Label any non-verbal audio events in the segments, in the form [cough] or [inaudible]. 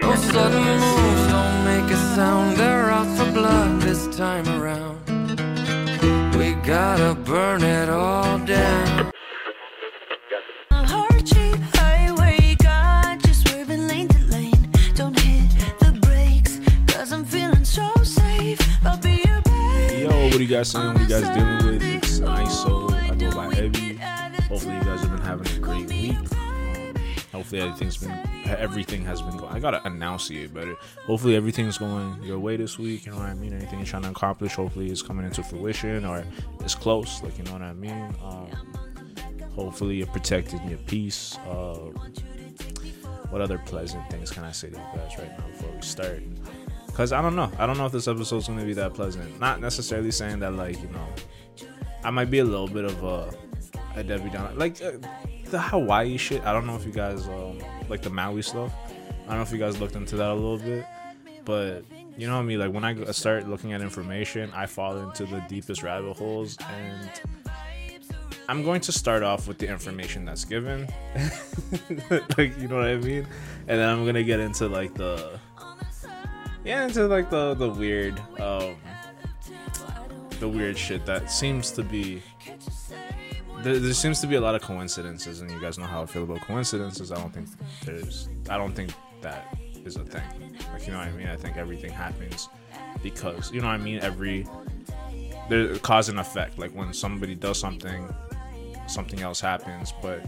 Those sudden moves don't make a sound. They're out for blood this time around. We gotta burn it all down. A hard cheap highway, got you swerving lane to lane. Don't hit the brakes, cause I'm feeling so safe. I'll be your baby. Yo, what are you guys saying? What are you guys dealing with? It's nice soul. I go by Ebby. Hopefully, you guys have been having a great week. Hopefully, everything's been everything has been going. I gotta announce you, but Hopefully, everything's going your way this week. You know what I mean? Anything you're trying to accomplish, hopefully, is coming into fruition or it's close. Like you know what I mean? Um, hopefully, you're protecting your peace. Uh, what other pleasant things can I say to you guys right now before we start? Because I don't know. I don't know if this episode's to be that pleasant. Not necessarily saying that, like, you know, I might be a little bit of a, a Debbie Downer. Like, uh, the Hawaii shit. I don't know if you guys, um, like the Maui stuff. I don't know if you guys looked into that a little bit. But, you know what I mean? Like, when I start looking at information, I fall into the deepest rabbit holes. And I'm going to start off with the information that's given. [laughs] like, you know what I mean? And then I'm to get into, like, the yeah into like the the weird um the weird shit that seems to be there, there seems to be a lot of coincidences and you guys know how i feel about coincidences. I don't think there's i don't think that is a thing. Like you know what i mean? I think everything happens because you know what i mean? Every there's cause and effect. Like when somebody does something something else happens but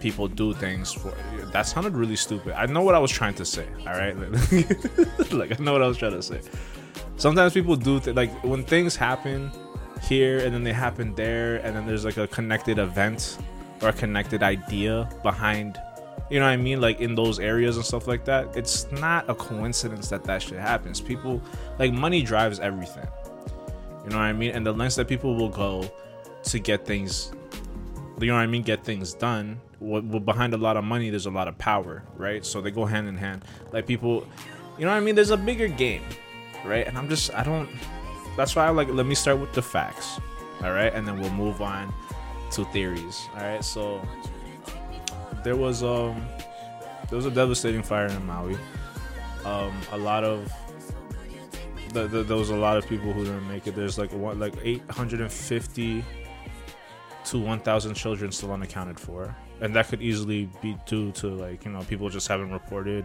people do things for that sounded really stupid. I know what i was trying to say all right? [laughs] Like i know what i was trying to say. Sometimes people do th- like when things happen here and then they happen there and then there's like a connected event or a connected idea behind you know what i mean like in those areas and stuff like that it's not a coincidence that that shit happens people like money drives everything you know what i mean and the lengths that people will go to get things you know what I mean, get things done. What, what behind a lot of money, there's a lot of power, right? So they go hand in hand. Like people, you know what I mean? There's a bigger game, right? And I'm just, I don't. That's why I like. Let me start with the facts, all right, and then we'll move on to theories, all right. So there was um, there was a devastating fire in Maui. Um, a lot of the, the, there was a lot of people who didn't make it. There's like one, like 850 to 1,000 children still unaccounted for, and that could easily be due to like you know people just haven't reported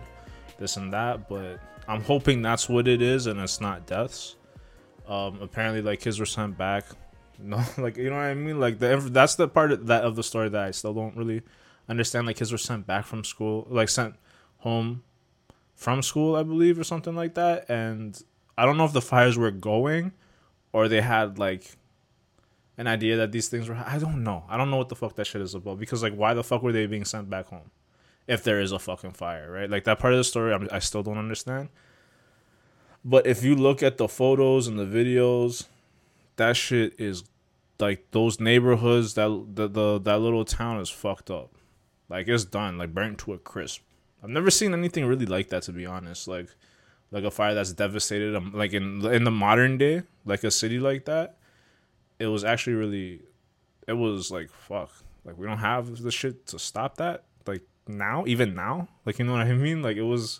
this and that. But I'm hoping that's what it is, and it's not deaths. Um, apparently, like kids were sent back. [laughs] No, like you know what I mean. Like the that's the part of that of the story that I still don't really understand. Like kids were sent back from school, like sent home from school, I believe, or something like that. And I don't know if the fires were going, or they had like an idea that these things were. I don't know. I don't know what the fuck that shit is about. Because like, why the fuck were they being sent back home if there is a fucking fire, right? Like that part of the story, I'm, I still don't understand. But if you look at the photos and the videos, that shit is like those neighborhoods that the, the that little town is fucked up. Like it's done, like burnt to a crisp. I've never seen anything really like that to be honest. Like like a fire that's devastated um, like in in the modern day, like a city like that it was actually really it was like fuck like we don't have the shit to stop that like now even now like you know what i mean like it was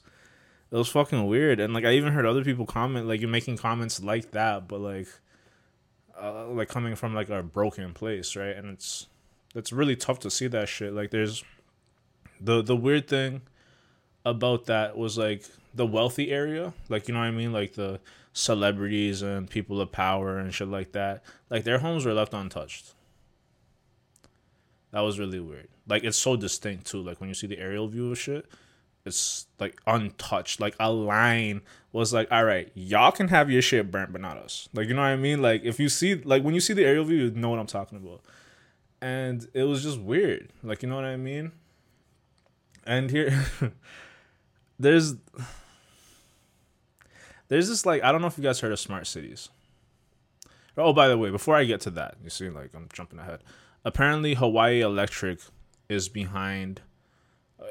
it was fucking weird. And like i even heard other people comment like you're making comments like that but like uh, like coming from like a broken place right? And it's it's really tough to see that shit. Like there's the the weird thing about that was like the wealthy area. Like you know what i mean? Like the celebrities and people of power and shit like that. Like their homes were left untouched. That was really weird. Like it's so distinct too. Like when you see the aerial view of shit it's like untouched. Like a line was like all right y'all can have your shit burnt but not us. Like you know what i mean? Like if you see like when you see the aerial view you know what i'm talking about. And it was just weird. Like you know what i mean? And here [laughs] there's there's this like I don't know if you guys heard of smart cities. Oh, by the way, before I get to that, you see, like I'm jumping ahead. Apparently, Hawaii Electric is behind,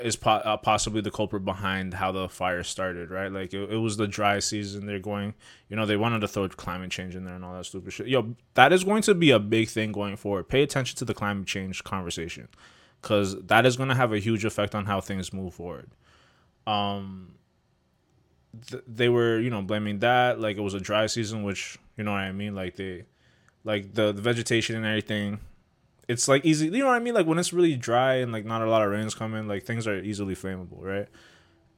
is po- uh, possibly the culprit behind how the fire started. Right, like it, it was the dry season. They're going, you know, they wanted to throw climate change in there and all that stupid shit. Yo, that is going to be a big thing going forward. Pay attention to the climate change conversation, because that is going to have a huge effect on how things move forward um th- they were you know blaming that like it was a dry season which you know what i mean like they like the, the vegetation and everything it's like easy you know what i mean? Like when it's really dry and like not a lot of rains coming like things are easily flammable right?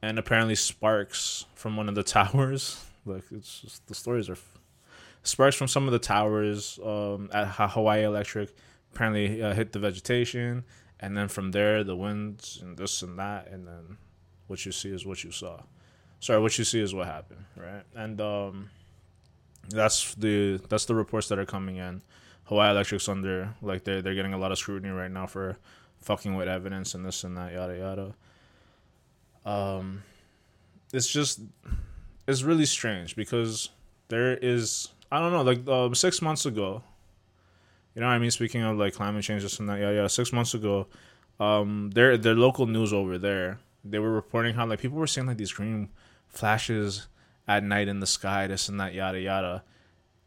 And apparently sparks from one of the [laughs] towers like it's just the stories are sparks from some of the towers um at Ha- hawaii electric apparently uh, hit the vegetation. And then from there the winds and this and that and then what you see is what you saw. Sorry what you see is what happened right? And um that's the that's the reports that are coming in hawaii electric's under like they're, they're getting a lot of scrutiny right now for fucking with evidence and this and that yada yada. Um it's just it's really strange because there is i don't know like um, six months ago you know what i mean? Speaking of like climate change this and that yada yada six months ago um their their local news over there they were reporting how like people were seeing like these green flashes at night in the sky this and that yada yada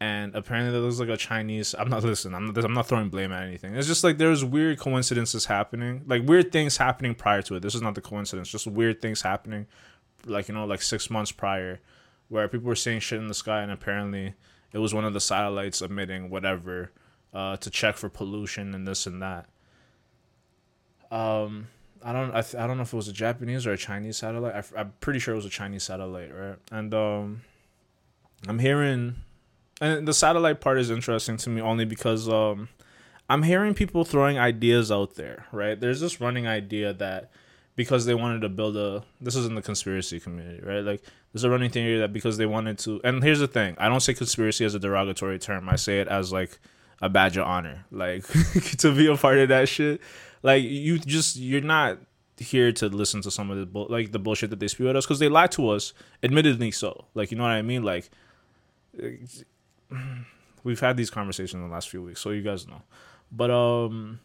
and apparently there was like a chinese i'm not listening i'm not i'm not throwing blame at anything it's just like there's weird coincidences happening like weird things happening prior to it this is not the coincidence just weird things happening like you know like six months prior where people were seeing shit in the sky and apparently it was one of the satellites emitting whatever uh, to check for pollution and this and that um I don't I, th- I don't know if it was a Japanese or a Chinese satellite. I I'm pretty sure it was a Chinese satellite, right? And um I'm hearing and the satellite part is interesting to me only because um I'm hearing people throwing ideas out there, right? There's this running idea that because they wanted to build a this is in the conspiracy community, right? Like there's a running theory that because they wanted to and here's the thing, I don't say conspiracy as a derogatory term. I say it as like a badge of honor. Like [laughs] to be a part of that shit. Like you just you're not here to listen to some of the bull, like the bullshit that they spew at us because they lie to us, admittedly so. Like you know what I mean? Like we've had these conversations in the last few weeks, so you guys know. But um,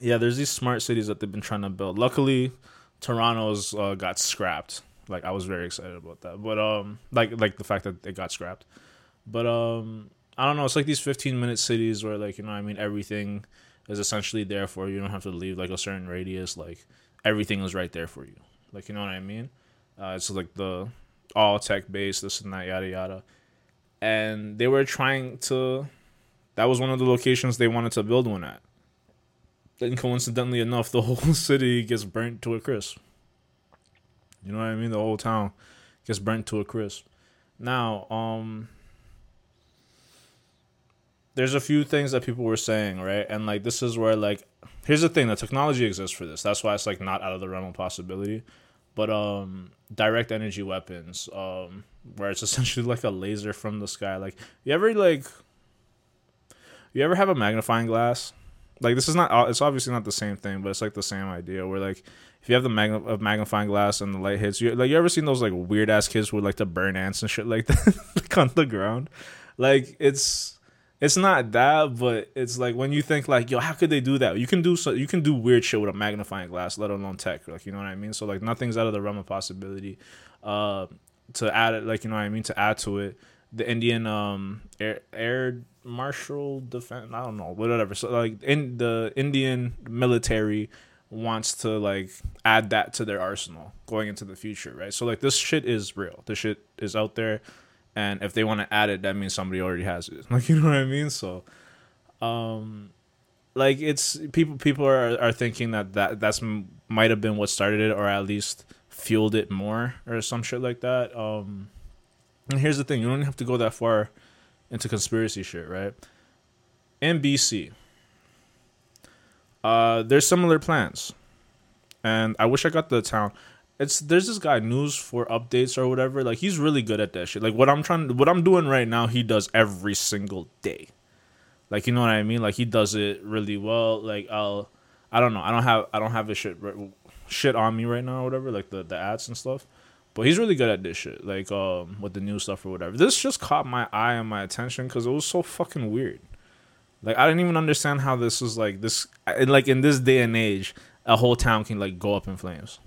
yeah, there's these smart cities that they've been trying to build. Luckily, Toronto's uh, got scrapped. Like I was very excited about that. But um, like like the fact that it got scrapped. But um, I don't know. It's like these 15 minute cities where like you know I mean everything is essentially there for you. You don't have to leave like a certain radius. Like everything is right there for you. Like you know what I mean? Uh, it's like the all tech based, this and that, yada yada. And they were trying to. That was one of the locations they wanted to build one at. Then coincidentally enough, the [laughs] whole city gets burnt to a crisp. You know what I mean? The whole town gets burnt to a crisp. Now, um, there's a few things that people were saying, right? And like this is where like here's the thing, the technology exists for this. That's why it's like not out of the realm of possibility. But um direct energy weapons, um, where it's [laughs] essentially like a laser from the sky. Like you ever like you ever have a magnifying glass? Like this is not it's obviously not the same thing, but it's like the same idea where like if you have the magn- of magnifying glass and the light hits you like you ever seen those like weird ass kids who like to burn ants and shit like [laughs] that like on the ground? Like it's it's not that, but it's like when you think like, yo, how could they do that? You can do so. You can do weird shit with a magnifying glass, let alone tech. Like you know what I mean. So like nothing's out of the realm of possibility. Uh, to add it, like you know what I mean. To add to it, the Indian um air air marshal defense. I don't know whatever. So like in the Indian military wants to like add that to their arsenal going into the future, right? So like this shit is real. This shit is out there and if they want to add it that means somebody already has it [laughs] like you know what i mean so um like it's people people are are thinking that that that's might have been what started it or at least fueled it more or some shit like that. Um and here's the thing you don't have to go that far into conspiracy shit right? NBC. uh there's similar plans. And i wish i got the town. It's there's this guy news for updates or whatever like he's really good at that shit. Like what i'm trying what i'm doing right now he does every single day. Like you know what i mean? Like he does it really well. Like i'll i don't know. I don't have i don't have his shit shit on me right now or whatever like the the ads and stuff but he's really good at this shit like um with the new stuff or whatever this just caught my eye and my attention because it was so fucking weird like i didn't even understand how this was like this and like in this day and age a whole town can like go up in flames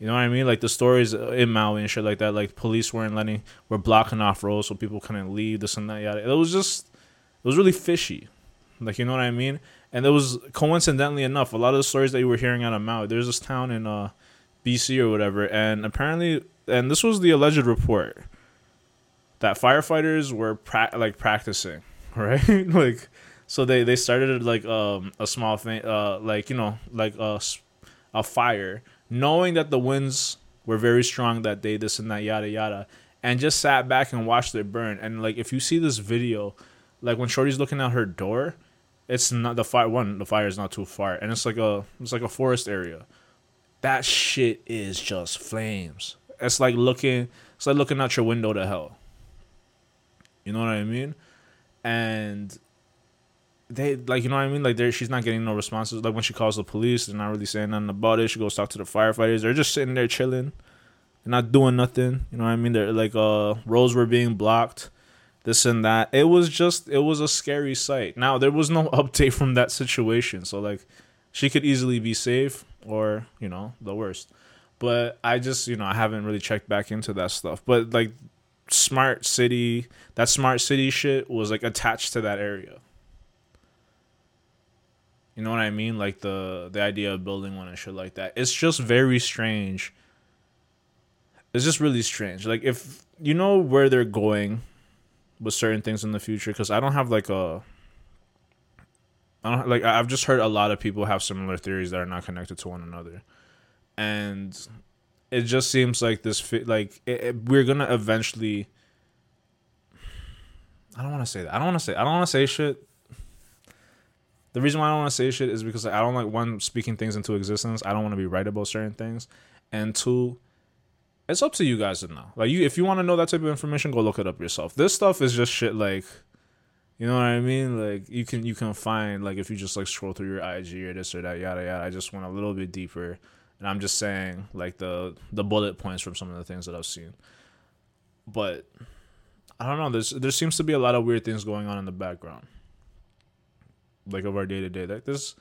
you know what I mean? Like the stories in Maui and shit like that. Like police weren't letting, were blocking off roads so people couldn't leave. This and that. Yada. It was just, it was really fishy. Like you know what I mean? And it was coincidentally enough, a lot of the stories that you were hearing out of Maui. There's this town in uh, BC or whatever, and apparently, and this was the alleged report that firefighters were pra- like practicing, [laughs] right? like, so they they started like um a small thing, uh, like you know, like a a fire, knowing that the winds were very strong that day, this and that, yada yada, and just sat back and watched it burn. And like, if you see this video, like when Shorty's looking out her door, it's not the fire. One, the fire is not too far, and it's like a it's like a forest area. That shit is just flames. It's like looking. It's like looking out your window to hell. You know what I mean? And they like you know what I mean. Like they she's not getting no responses. Like when she calls the police, they're not really saying nothing about it. She goes talk to the firefighters. They're just sitting there chilling. They're not doing nothing. You know what I mean? They're like uh roads were being blocked this and that. It was just it was a scary sight. Now there was no [laughs] update from that situation, so like she could easily be safe or you know the worst. But I just you know I haven't really checked back into that stuff. But like smart city, that smart city shit was like attached to that area. You know what I mean? Like the the idea of building one and shit like that. It's just very strange. It's just really strange. Like if you know where they're going with certain things in the future because I don't have like a I don't like I've just heard a lot of people have similar theories that are not connected to one another, and it just seems like this fit like it, it- we're gonna eventually. I don't want to say that. I don't want to say. I don't want to say shit. The reason why I don't want to say shit is because I don't like one speaking things into existence. I don't want to be right about certain things, and two, it's up to you guys to know. Like you, if you want to know that type of information, go look it up yourself. This stuff is just shit. Like, you know what I mean? Like you can you can find like if you just like scroll through your IG or this or that, yada yada. I just went a little bit deeper, and I'm just saying like the the bullet points from some of the things that I've seen. But I don't know. There's there seems to be a lot of weird things going on in the background, like of our day to day. Like this,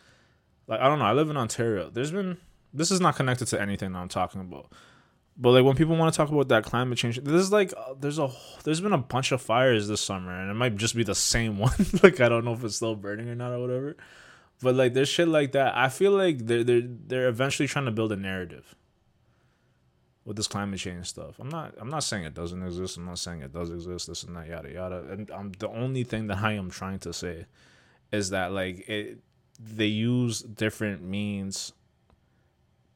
like I don't know. I live in Ontario. There's been this is not connected to anything that I'm talking about. But like when people want to talk about that climate change, there's like uh, there's a there's been a bunch of fires this summer, and it might just be the same [laughs] one. like I don't know if it's still burning or not or whatever. But like there's shit like that. I feel like they're they're they're eventually trying to build a narrative with this climate change stuff. I'm not I'm not saying it doesn't exist. I'm not saying it does exist. This and that yada yada. And I'm the only thing that I am trying to say is that like it they use different means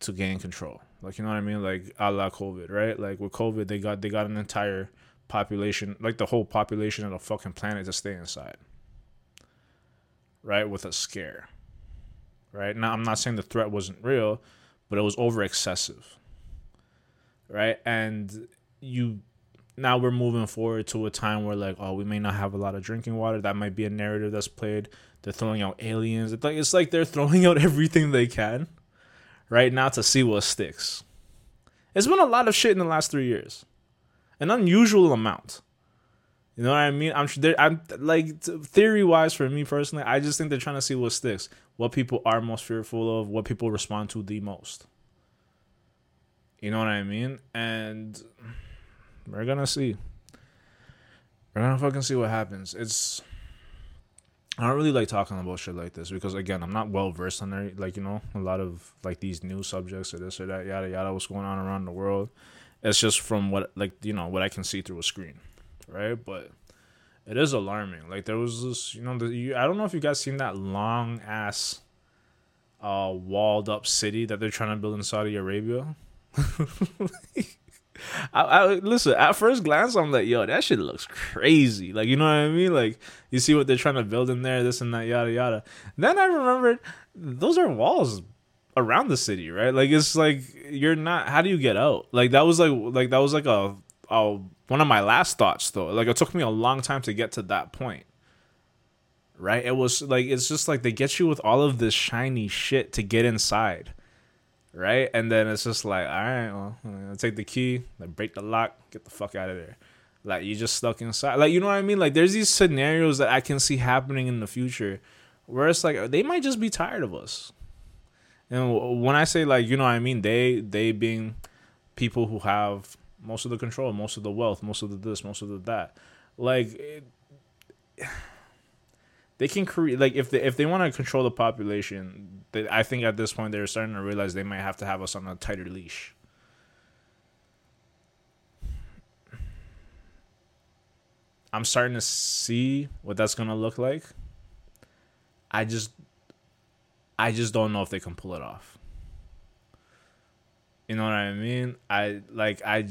to gain control. Like you know what I mean? Like a la COVID, right? Like with COVID, they got they got an entire population, like the whole population of the fucking planet, to stay inside. Right, with a scare. Right now, I'm not saying the threat wasn't real, but it was over excessive. Right, and you now we're moving forward to a time where like, oh, we may not have a lot of drinking water. That might be a narrative that's played. They're throwing out aliens. It's like it's like they're throwing out [laughs] everything they can right now to see what sticks. It's been a lot of shit in the last three years, an unusual amount. You know what I mean? I'm I'm like theory wise for me personally. I just think they're trying to see what sticks, what people are most fearful of, what people respond to the most. You know what I mean? And we're gonna see. We're gonna fucking see what happens. It's I don't really like talking about shit like this because again, I'm not well versed on there. Like you know, a lot of like these new subjects or this or that, yada yada, what's going on around the world. It's just from what like you know what I can see through a screen, right? But it is alarming. Like there was this, you know, the, you, I don't know if you guys seen that long ass, uh, walled up city that they're trying to build in Saudi Arabia. [laughs] I, I listen. At first glance, I'm like, "Yo, that shit looks crazy." Like, you know what I mean? Like, you see what they're trying to build in there, this and that, yada yada. Then I remembered those are walls around the city, right? Like, it's like you're not. How do you get out? Like, that was like, like that was like a, a one of my last thoughts though. Like, it took me a long time to get to that point. Right? It was like it's just like they get you with all of this shiny shit to get inside right? And then it's just like, all right, well, I'll take the key, like break the lock, get the fuck out of there. Like you just stuck inside. Like you know what I mean? Like there's these scenarios that I can see happening in the future where it's like they might just be tired of us. And when I say like, you know what I mean, they they being people who have most of the control, most of the wealth, most of the this, most of the that. Like it, they can create like if they if they want to control the population, they, I think at this point they're starting to realize they might have to have us on a tighter leash. I'm starting to see what that's gonna look like. I just I just don't know if they can pull it off. You know what I mean? I like I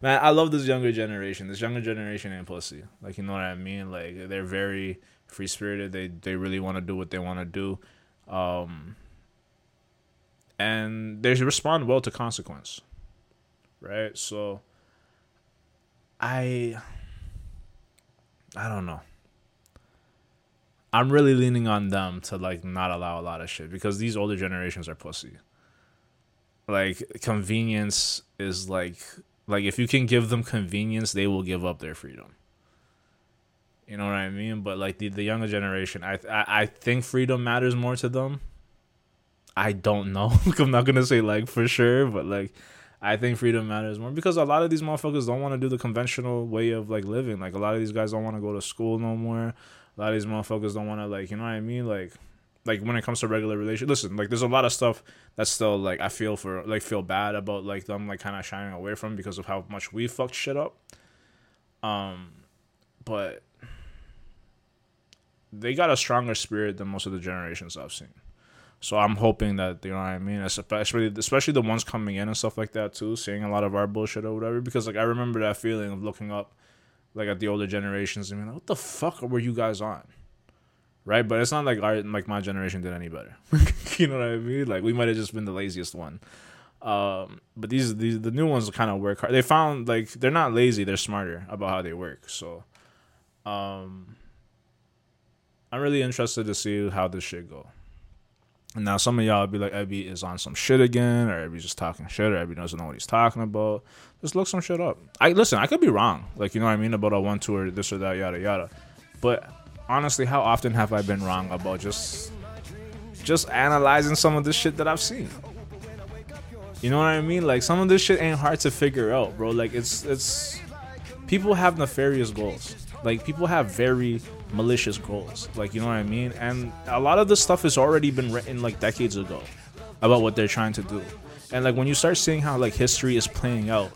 man, I love this younger generation. This younger generation ain't pussy. Like you know what I mean? Like they're very free spirited. They they really want to do what they want to do, um, and they respond well to consequence, right? So, I I don't know. I'm really leaning on them to like not allow a lot of shit because these older generations are pussy. Like convenience is like like if you can give them convenience, they will give up their freedom. You know what I mean? But like the, the younger generation, I, I I think freedom matters more to them. I don't know. [laughs] I'm not gonna say like for sure, but like I think freedom matters more because a lot of these motherfuckers don't want to do the conventional way of like living. Like a lot of these guys don't want to go to school no more. A lot of these motherfuckers don't want to like, you know what I mean? Like, like when it comes to regular relation, listen, like there's a lot of stuff that's still like I feel for like feel bad about like them like kind of shining away from because of how much we fucked shit up. Um, but they got a stronger spirit than most of the generations I've seen. So I'm hoping that you know what I mean, especially especially the ones coming in and stuff like that too, seeing a lot of our bullshit or whatever. Because like I remember that feeling of looking up, like at the older generations and being like, what the fuck were you guys on? Right, but it's not like our like my generation did any better. [laughs] you know what I mean? Like we might have just been the laziest one. Um, but these these the new ones kind of work hard. They found like they're not lazy; they're smarter about how they work. So, um, I'm really interested to see how this shit go. And now some of y'all be like, Ebby is on some shit again, or Ebby just talking shit, or Ebby doesn't know what he's talking about. Just look some shit up. I listen, I could be wrong, like you know what I mean about a one two or this or that, yada yada. But honestly, how often have I been wrong about just just analyzing some of this shit that I've seen? You know what I mean? Like some of this shit ain't hard to figure out, bro. Like it's it's people have nefarious goals. Like people have very malicious goals. Like you know what I mean? And a lot of this stuff has already been written like decades ago about what they're trying to do. And like when you start seeing how like history is playing out,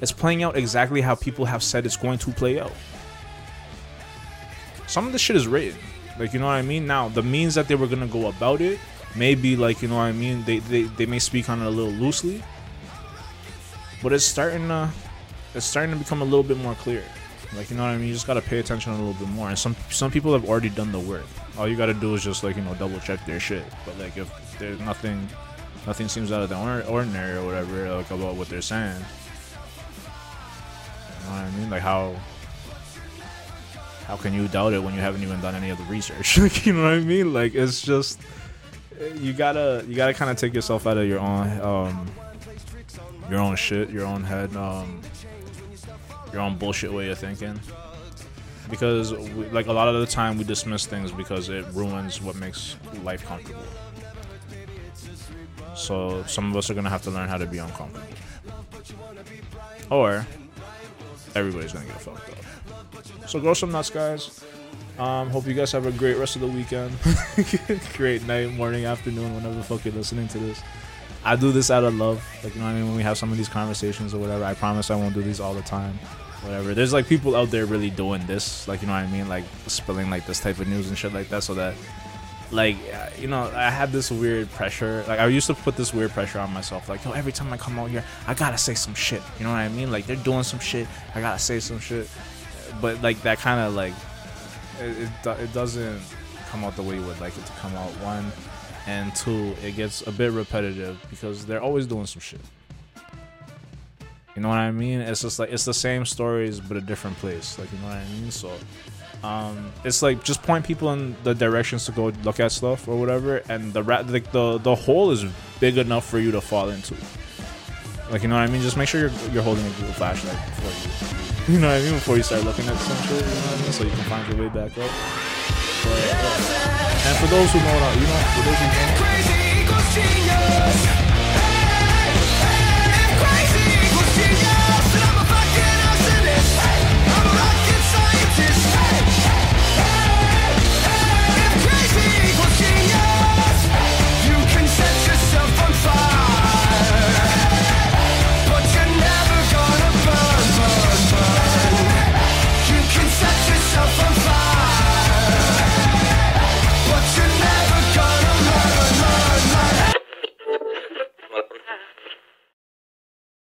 it's playing out exactly how people have said it's going to play out. Some of this shit is written. Like you know what I mean? Now the means that they were gonna go about it maybe like you know what I mean? They, they they may speak on it a little loosely but it's starting to it's starting to become a little bit more clear. Like you know what I mean? You just gotta pay attention a little bit more. And some some people have already done the work. All you gotta do is just like you know double check their shit. But like if there's nothing nothing seems out of the or- ordinary or whatever like about what they're saying you know what I mean? Like how how can you doubt it when you haven't even done any of the research [laughs] like you know what I mean like it's just you gotta you gotta kind of take yourself out of your own um your own shit, your own head, um your own bullshit way of thinking. Because we, like a lot of the time we dismiss things because it ruins what makes life comfortable. So some of us are gonna have to learn how to be uncomfortable. Or everybody's gonna get fucked up. So grow some nuts, guys. Um, hope you guys have a great rest of the weekend. [laughs] great night, morning, afternoon, whenever the fuck you're listening to this. I do this out of love. Like, you know what I mean? When we have some of these conversations or whatever, I promise I won't do these all the time. Whatever. There's like people out there really doing this. Like, you know what I mean? Like, spilling like this type of news and shit like that so that, like, uh, you know, I had this weird pressure. Like, I used to put this weird pressure on myself. Like, yo, every time I come out here, I gotta say some shit. You know what I mean? Like, they're doing some shit. I gotta say some shit. But, like, that kind of, like, it, it, it doesn't come out the way you would like it to come out. One and two it gets a bit repetitive because they're always doing some shit. You know what i mean? It's just like it's the same stories but a different place. Like you know what i mean? So um it's like just point people in the directions to go look at stuff or whatever and the rat like the the hole is big enough for you to fall into. Like you know what i mean? Just make sure you're, you're holding a google flashlight before you you know what I mean? Before you start looking at some shit, you know what I mean? So you can find your way back up. But, yeah. And for those who know, you know, for those who know,